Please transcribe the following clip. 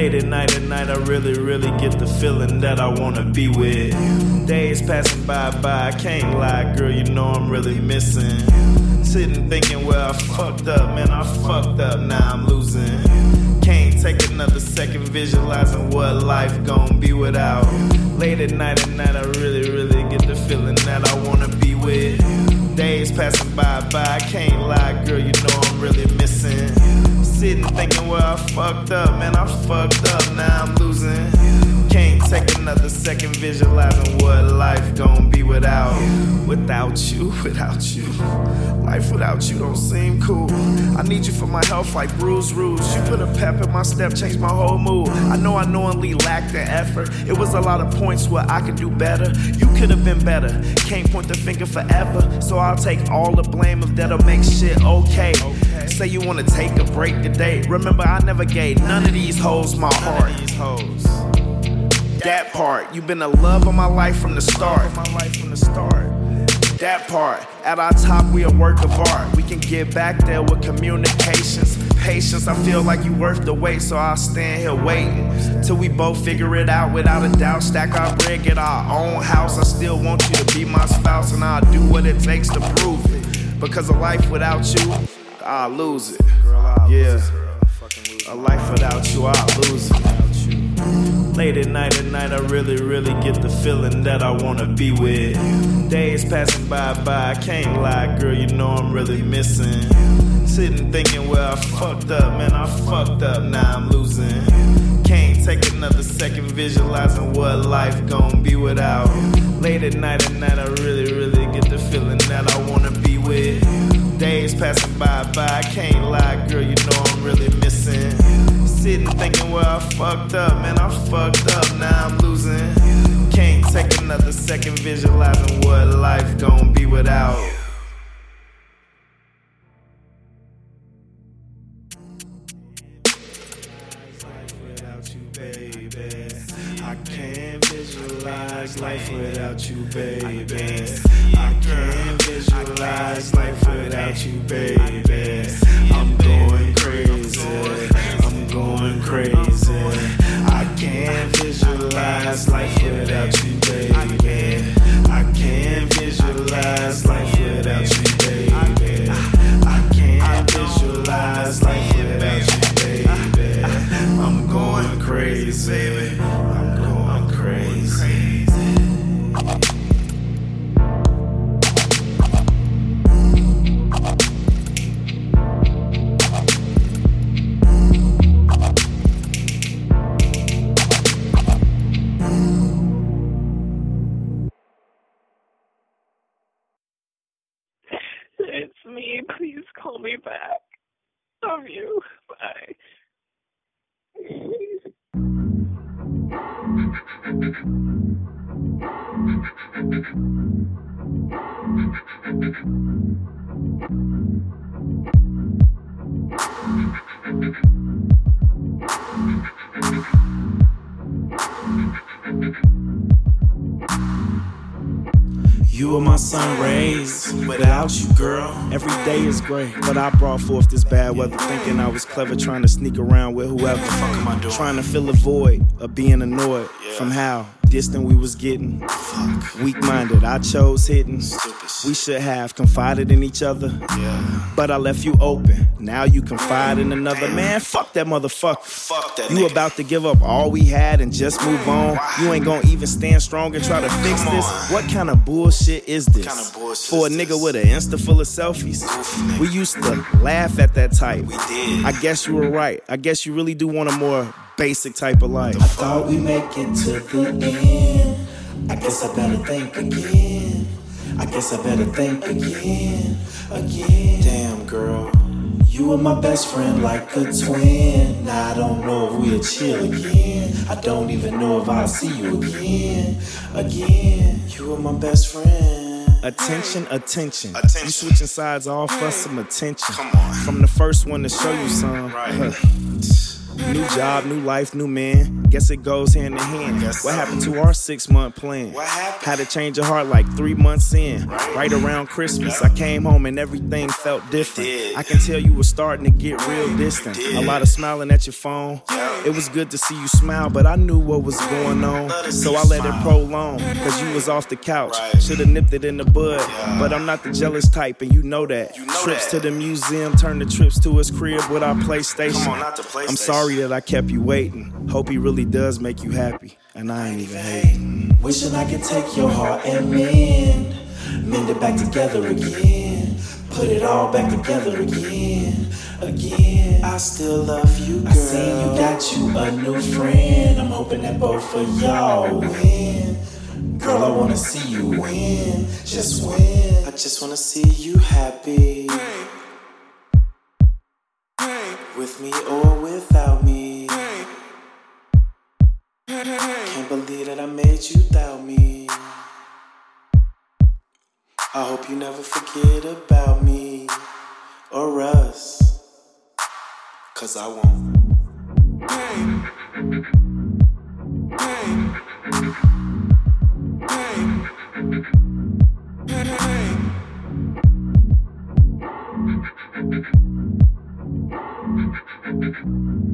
late at night, at night I really, really get the feeling that I wanna be with you. Days passing by, by, I can't lie, girl, you know I'm really missing. Sitting thinking, well, I fucked up, man, I fucked up, now I'm losing. Can't take another second visualizing what life gonna be without. Late at night, at night I really, really get the feeling where I fucked up, man. I fucked up. Now I'm like Bruce Rules. You put a pep in my step, changed my whole mood. I know I knowingly lacked the effort. It was a lot of points where I could do better. You could have been better. Can't point the finger forever. So I'll take all the blame if that'll make shit okay. okay. Say you wanna take a break today. Remember, I never gave none of these hoes my heart. Part, you've been the love of my life from the start. My life from the start. That part, at our top, we a work of art. We can get back there with communications patience. I feel like you worth the wait, so I'll stand here waiting till we both figure it out without a doubt. Stack our bread, get our own house. I still want you to be my spouse, and I'll do what it takes to prove it. Because a life without you, I'll lose it. Yeah, a life without you, I'll lose it. Late at night, at night, I really, really get the feeling that I wanna be with. Days passing by, by, I can't lie, girl, you know I'm really missing. Sitting thinking, well, I fucked up, man, I fucked up, now I'm losing. Can't take another second visualizing what life gon' be without. Late at night, at night, I really, really get the feeling that I wanna be with. Days passing by, by, I can't lie, girl, you know I'm really missing. Sitting thinking, well, I fucked up, man, I fucked up, now I'm losing. Can't take another second visualizing what life gon' be without. I can't visualize life without you, baby. I can't visualize life without you, baby. Me back. Love you. Bye. You my sun rays. Without you, girl, every day is gray. But I brought forth this bad weather, thinking I was clever, trying to sneak around with whoever. Trying to fill a void of being annoyed from how distant we was getting. Weak minded, I chose hidden. Stupid We should have confided in each other. Yeah. But I left you open. Now you confide in another. Man, fuck that motherfucker. Fuck that You nigga. about to give up all we had and just move on. You ain't gonna even stand strong and try to fix Come this. on. What kind of bullshit is this? kinda bullshit For a is nigga this? with an Insta full of selfies. nigga. We used to laugh at that type. We did. I guess you were right. I guess you really do want a more basic type of life. I thought we'd make it to the end. I guess I better think again. I guess I better think again, again. Damn, girl. You were my best friend like a twin. Now I don't know if we'll chill again. I don't even know if I'll see you again, again. You were my best friend. Attention, attention. Attention. You switching sides all for some attention. Come on. From the first one to show you some. Right. New job, new life, new man. Guess it goes hand in hand. Guess what happened to our six month plan? Had to change your heart like three months in. Right. Around Christmas, I came home and everything felt different. I can tell you were starting to get real distant. A lot of smiling at your phone. It was good to see you smile, but I knew what was going on. Love to see So I let it prolong. Cause you was off the couch. Should've nipped it in the bud. But I'm not the jealous type, and you know that. Trips to the museum turn the trips to his crib with our PlayStation. Come on, not the PlayStation. I'm sorry that I kept you waiting. Hope he really does make you happy. And I ain't even hating. Wishing I could take your heart and mend, mend it back together again. Put it all back together again, again. I still love you, girl. I see you got you a new friend. I'm hoping that both of y'all win. Girl, I wanna see you win, just win. I just wanna see you happy. With me or without I hope you never forget about me or us. Cause I won't. Pain. Pain. Pain. Pain.